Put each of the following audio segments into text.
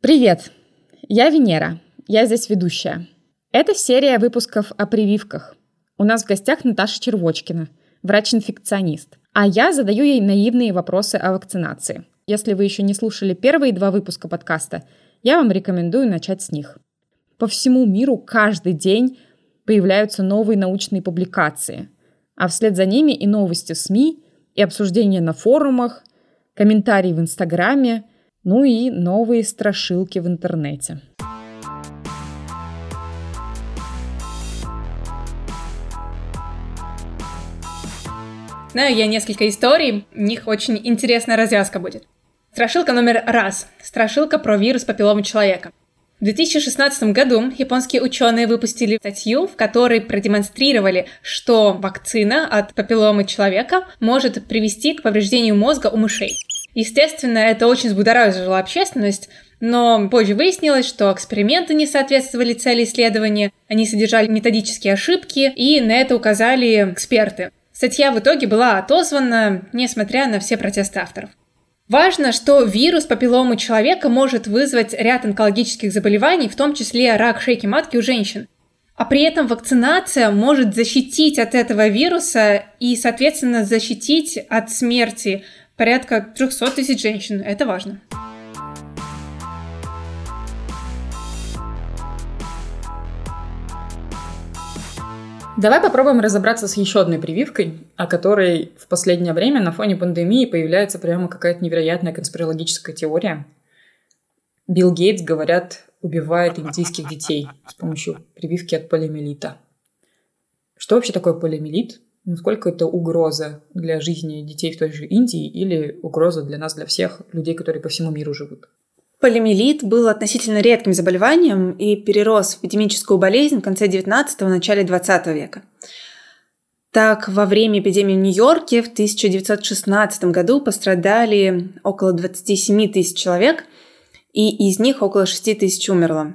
Привет! Я Венера. Я здесь ведущая. Это серия выпусков о прививках. У нас в гостях Наташа Червочкина, врач-инфекционист. А я задаю ей наивные вопросы о вакцинации. Если вы еще не слушали первые два выпуска подкаста, я вам рекомендую начать с них. По всему миру каждый день появляются новые научные публикации, а вслед за ними и новости в СМИ, и обсуждения на форумах, комментарии в Инстаграме, ну и новые страшилки в интернете. Знаю я несколько историй, в них очень интересная развязка будет. Страшилка номер раз. Страшилка про вирус папилломы человека. В 2016 году японские ученые выпустили статью, в которой продемонстрировали, что вакцина от папилломы человека может привести к повреждению мозга у мышей. Естественно, это очень взбудоражило общественность, но позже выяснилось, что эксперименты не соответствовали цели исследования, они содержали методические ошибки, и на это указали эксперты. Статья в итоге была отозвана, несмотря на все протесты авторов. Важно, что вирус папилломы человека может вызвать ряд онкологических заболеваний, в том числе рак шейки матки у женщин. А при этом вакцинация может защитить от этого вируса и, соответственно, защитить от смерти порядка 300 тысяч женщин. Это важно. Давай попробуем разобраться с еще одной прививкой, о которой в последнее время на фоне пандемии появляется прямо какая-то невероятная конспирологическая теория. Билл Гейтс, говорят, убивает индийских детей с помощью прививки от полиомиелита. Что вообще такое полиомиелит? Насколько это угроза для жизни детей в той же Индии или угроза для нас, для всех людей, которые по всему миру живут? Полимелит был относительно редким заболеванием и перерос в эпидемическую болезнь в конце 19-го, начале 20 века. Так, во время эпидемии в Нью-Йорке в 1916 году пострадали около 27 тысяч человек, и из них около 6 тысяч умерло.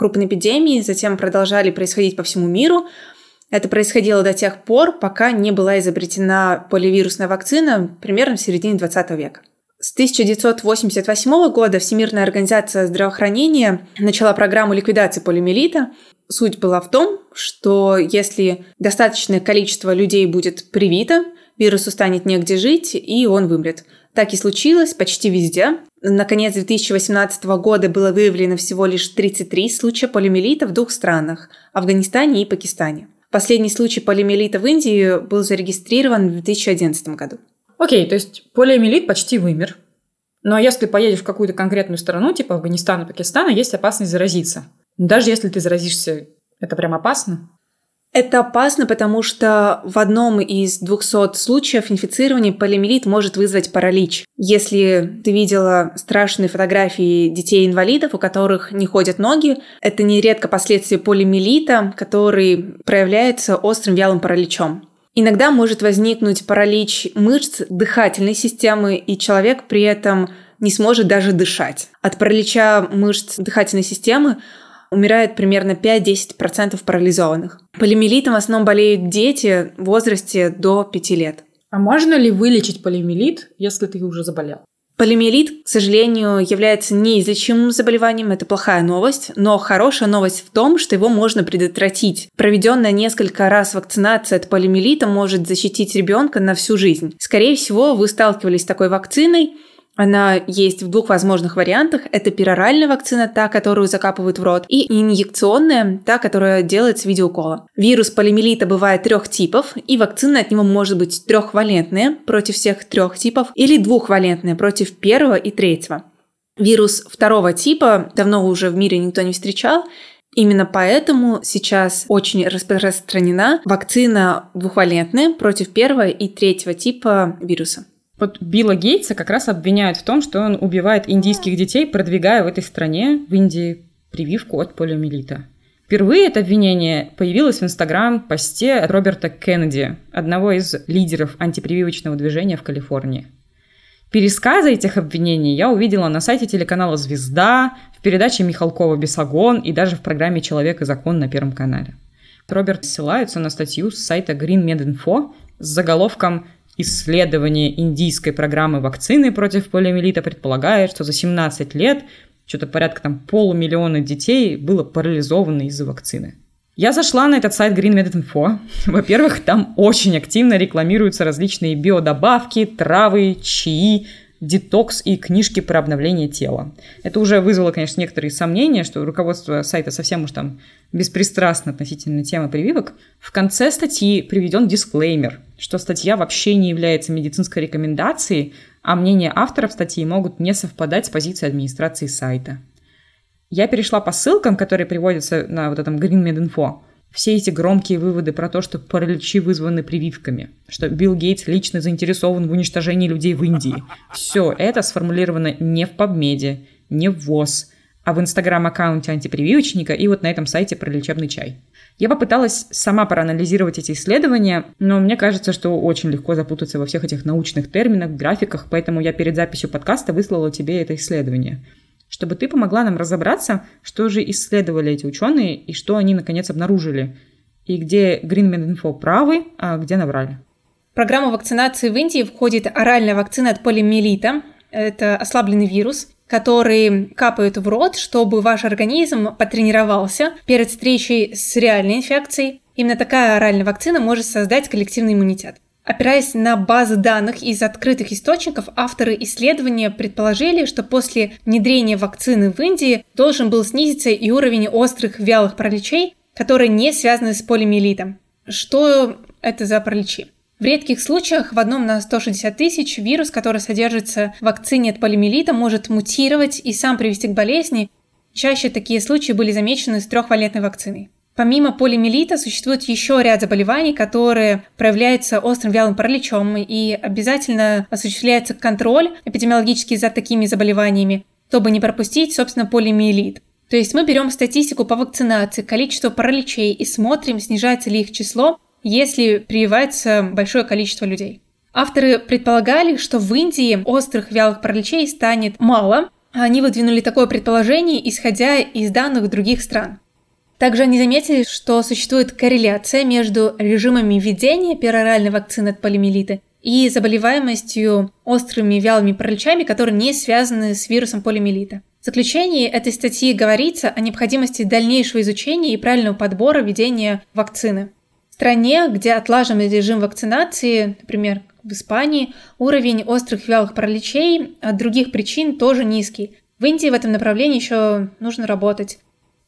Крупные эпидемии затем продолжали происходить по всему миру. Это происходило до тех пор, пока не была изобретена поливирусная вакцина примерно в середине 20 века. С 1988 года Всемирная организация здравоохранения начала программу ликвидации полиомиелита. Суть была в том, что если достаточное количество людей будет привито, вирусу станет негде жить, и он вымрет. Так и случилось почти везде. Наконец, 2018 года было выявлено всего лишь 33 случая полиомиелита в двух странах – Афганистане и Пакистане. Последний случай полиомиелита в Индии был зарегистрирован в 2011 году. Окей, то есть полиомиелит почти вымер. Но если поедешь в какую-то конкретную страну, типа Афганистана, Пакистана, есть опасность заразиться. Даже если ты заразишься, это прям опасно? Это опасно, потому что в одном из 200 случаев инфицирования полиомиелит может вызвать паралич. Если ты видела страшные фотографии детей-инвалидов, у которых не ходят ноги, это нередко последствия полиомиелита, который проявляется острым вялым параличом. Иногда может возникнуть паралич мышц дыхательной системы, и человек при этом не сможет даже дышать. От паралича мышц дыхательной системы умирает примерно 5-10% парализованных. Полимелитом в основном болеют дети в возрасте до 5 лет. А можно ли вылечить полимелит, если ты уже заболел? Полимиелит, к сожалению, является неизлечимым заболеванием, это плохая новость, но хорошая новость в том, что его можно предотвратить. Проведенная несколько раз вакцинация от полимиелита может защитить ребенка на всю жизнь. Скорее всего, вы сталкивались с такой вакциной, она есть в двух возможных вариантах. Это пероральная вакцина, та, которую закапывают в рот, и инъекционная, та, которая делается в виде укола. Вирус полимелита бывает трех типов, и вакцина от него может быть трехвалентная против всех трех типов или двухвалентная против первого и третьего. Вирус второго типа давно уже в мире никто не встречал, Именно поэтому сейчас очень распространена вакцина двухвалентная против первого и третьего типа вируса. Вот Билла Гейтса как раз обвиняют в том, что он убивает индийских детей, продвигая в этой стране, в Индии, прививку от полиомиелита. Впервые это обвинение появилось в Инстаграм-посте от Роберта Кеннеди, одного из лидеров антипрививочного движения в Калифорнии. Пересказы этих обвинений я увидела на сайте телеканала «Звезда», в передаче Михалкова «Бесогон» и даже в программе «Человек и закон» на Первом канале. Роберт ссылается на статью с сайта Green Med Info с заголовком исследование индийской программы вакцины против полиомиелита предполагает, что за 17 лет Что-то порядка там полумиллиона детей было парализовано из-за вакцины. Я зашла на этот сайт Green Med Info. Во-первых, там очень активно рекламируются различные биодобавки, травы, чаи, детокс и книжки про обновление тела. Это уже вызвало, конечно, некоторые сомнения, что руководство сайта совсем уж там беспристрастно относительно темы прививок. В конце статьи приведен дисклеймер, что статья вообще не является медицинской рекомендацией, а мнения авторов статьи могут не совпадать с позицией администрации сайта. Я перешла по ссылкам, которые приводятся на вот этом Green Med Info, все эти громкие выводы про то, что параличи вызваны прививками, что Билл Гейтс лично заинтересован в уничтожении людей в Индии. Все это сформулировано не в PubMed, не в ВОЗ, а в инстаграм-аккаунте антипрививочника и вот на этом сайте про лечебный чай. Я попыталась сама проанализировать эти исследования, но мне кажется, что очень легко запутаться во всех этих научных терминах, графиках, поэтому я перед записью подкаста выслала тебе это исследование – чтобы ты помогла нам разобраться, что же исследовали эти ученые и что они наконец обнаружили, и где Greenman Info правы, а где наврали. В программу вакцинации в Индии входит оральная вакцина от полиомиелита. Это ослабленный вирус, который капают в рот, чтобы ваш организм потренировался перед встречей с реальной инфекцией. Именно такая оральная вакцина может создать коллективный иммунитет. Опираясь на базы данных из открытых источников, авторы исследования предположили, что после внедрения вакцины в Индии должен был снизиться и уровень острых вялых параличей, которые не связаны с полимиелитом. Что это за параличи? В редких случаях в одном на 160 тысяч вирус, который содержится в вакцине от полимиелита, может мутировать и сам привести к болезни. Чаще такие случаи были замечены с трехвалентной вакциной. Помимо полимелита существует еще ряд заболеваний, которые проявляются острым вялым параличом, и обязательно осуществляется контроль эпидемиологический за такими заболеваниями, чтобы не пропустить, собственно, полимиелит. То есть мы берем статистику по вакцинации, количество параличей и смотрим, снижается ли их число, если прививается большое количество людей. Авторы предполагали, что в Индии острых вялых параличей станет мало. Они выдвинули такое предположение, исходя из данных других стран. Также они заметили, что существует корреляция между режимами введения пероральной вакцины от полимелита и заболеваемостью острыми вялыми параличами, которые не связаны с вирусом полимелита. В заключении этой статьи говорится о необходимости дальнейшего изучения и правильного подбора введения вакцины. В стране, где отлажен режим вакцинации, например, в Испании, уровень острых вялых параличей от других причин тоже низкий. В Индии в этом направлении еще нужно работать.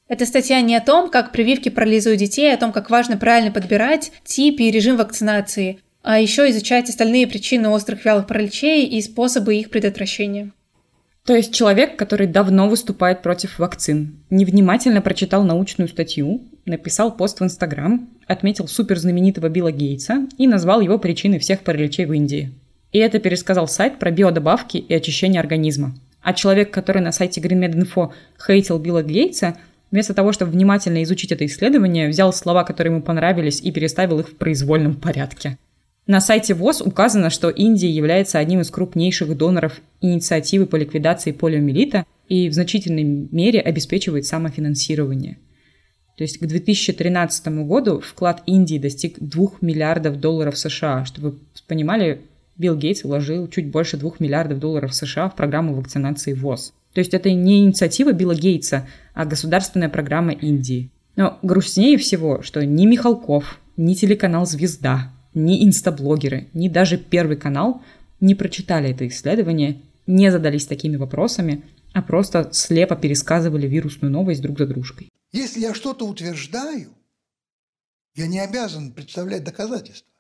Эта статья не о том, как прививки парализуют детей, а о том, как важно правильно подбирать тип и режим вакцинации, а еще изучать остальные причины острых вялых параличей и способы их предотвращения. То есть человек, который давно выступает против вакцин, невнимательно прочитал научную статью, написал пост в Инстаграм, отметил суперзнаменитого Билла Гейтса и назвал его причиной всех параличей в Индии. И это пересказал сайт про биодобавки и очищение организма. А человек, который на сайте GreenMed.info хейтил Билла Гейтса – Вместо того, чтобы внимательно изучить это исследование, взял слова, которые ему понравились, и переставил их в произвольном порядке. На сайте ВОЗ указано, что Индия является одним из крупнейших доноров инициативы по ликвидации полиомиелита и в значительной мере обеспечивает самофинансирование. То есть к 2013 году вклад Индии достиг 2 миллиардов долларов США. Чтобы вы понимали, Билл Гейтс вложил чуть больше 2 миллиардов долларов США в программу вакцинации ВОЗ. То есть это не инициатива Билла Гейтса, а государственная программа Индии. Но грустнее всего, что ни Михалков, ни телеканал «Звезда», ни инстаблогеры, ни даже Первый канал не прочитали это исследование, не задались такими вопросами, а просто слепо пересказывали вирусную новость друг за дружкой. Если я что-то утверждаю, я не обязан представлять доказательства.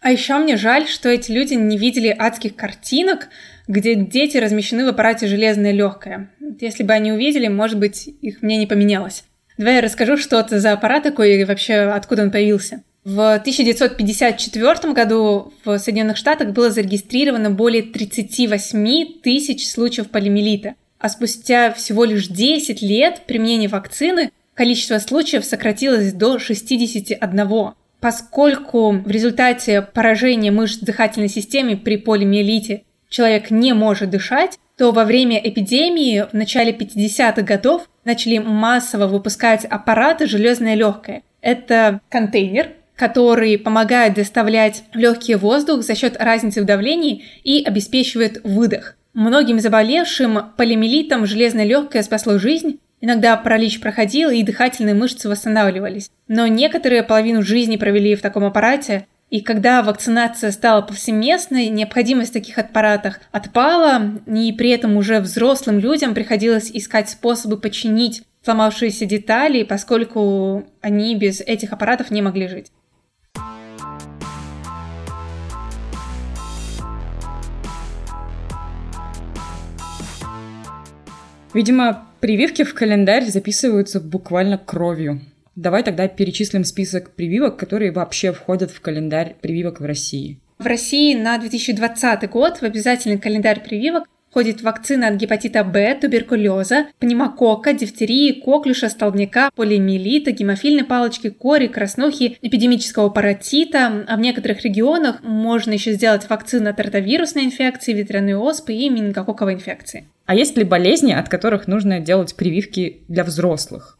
А еще мне жаль, что эти люди не видели адских картинок, где дети размещены в аппарате «Железное легкое». Если бы они увидели, может быть, их мне не поменялось. Давай я расскажу, что это за аппарат такой и вообще откуда он появился. В 1954 году в Соединенных Штатах было зарегистрировано более 38 тысяч случаев полимелита, а спустя всего лишь 10 лет применения вакцины количество случаев сократилось до 61 поскольку в результате поражения мышц дыхательной системы при полимиелите человек не может дышать, то во время эпидемии в начале 50-х годов начали массово выпускать аппараты «железное легкое». Это контейнер, который помогает доставлять в легкий воздух за счет разницы в давлении и обеспечивает выдох. Многим заболевшим полимелитом железное легкое спасло жизнь, Иногда паралич проходил, и дыхательные мышцы восстанавливались. Но некоторые половину жизни провели в таком аппарате, и когда вакцинация стала повсеместной, необходимость в таких аппаратах отпала, и при этом уже взрослым людям приходилось искать способы починить сломавшиеся детали, поскольку они без этих аппаратов не могли жить. Видимо, прививки в календарь записываются буквально кровью. Давай тогда перечислим список прививок, которые вообще входят в календарь прививок в России. В России на 2020 год в обязательный календарь прививок входит вакцина от гепатита Б, туберкулеза, пневмокока, дифтерии, коклюша, столбняка, полиомиелита, гемофильной палочки, кори, краснухи, эпидемического паротита. А в некоторых регионах можно еще сделать вакцину от ротовирусной инфекции, ветряной оспы и менингококковой инфекции. А есть ли болезни, от которых нужно делать прививки для взрослых?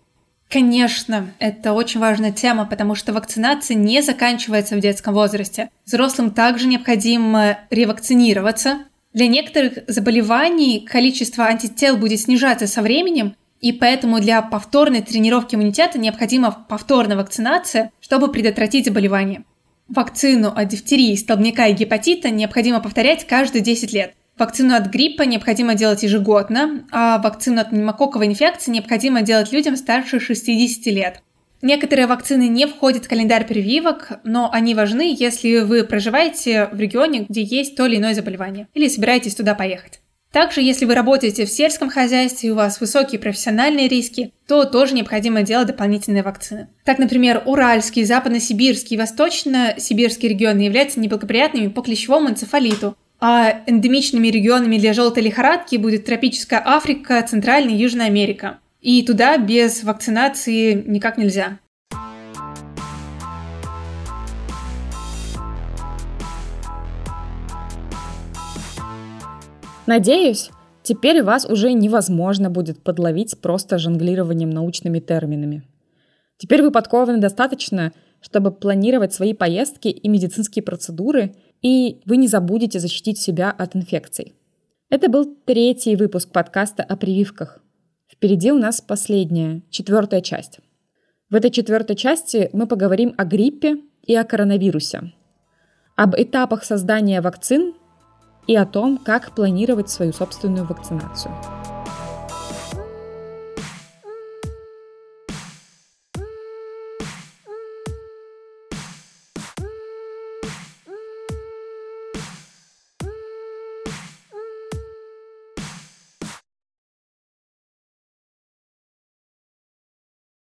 Конечно, это очень важная тема, потому что вакцинация не заканчивается в детском возрасте. Взрослым также необходимо ревакцинироваться. Для некоторых заболеваний количество антител будет снижаться со временем, и поэтому для повторной тренировки иммунитета необходима повторная вакцинация, чтобы предотвратить заболевание. Вакцину от дифтерии, столбняка и гепатита необходимо повторять каждые 10 лет. Вакцину от гриппа необходимо делать ежегодно, а вакцину от пневмококковой инфекции необходимо делать людям старше 60 лет. Некоторые вакцины не входят в календарь прививок, но они важны, если вы проживаете в регионе, где есть то или иное заболевание, или собираетесь туда поехать. Также, если вы работаете в сельском хозяйстве и у вас высокие профессиональные риски, то тоже необходимо делать дополнительные вакцины. Так, например, Уральский, Западно-Сибирский и Восточно-Сибирский регионы являются неблагоприятными по клещевому энцефалиту, а эндемичными регионами для желтой лихорадки будет тропическая Африка, Центральная и Южная Америка. И туда без вакцинации никак нельзя. Надеюсь, теперь вас уже невозможно будет подловить просто жонглированием научными терминами. Теперь вы подкованы достаточно, чтобы планировать свои поездки и медицинские процедуры – и вы не забудете защитить себя от инфекций. Это был третий выпуск подкаста о прививках. Впереди у нас последняя, четвертая часть. В этой четвертой части мы поговорим о гриппе и о коронавирусе, об этапах создания вакцин и о том, как планировать свою собственную вакцинацию.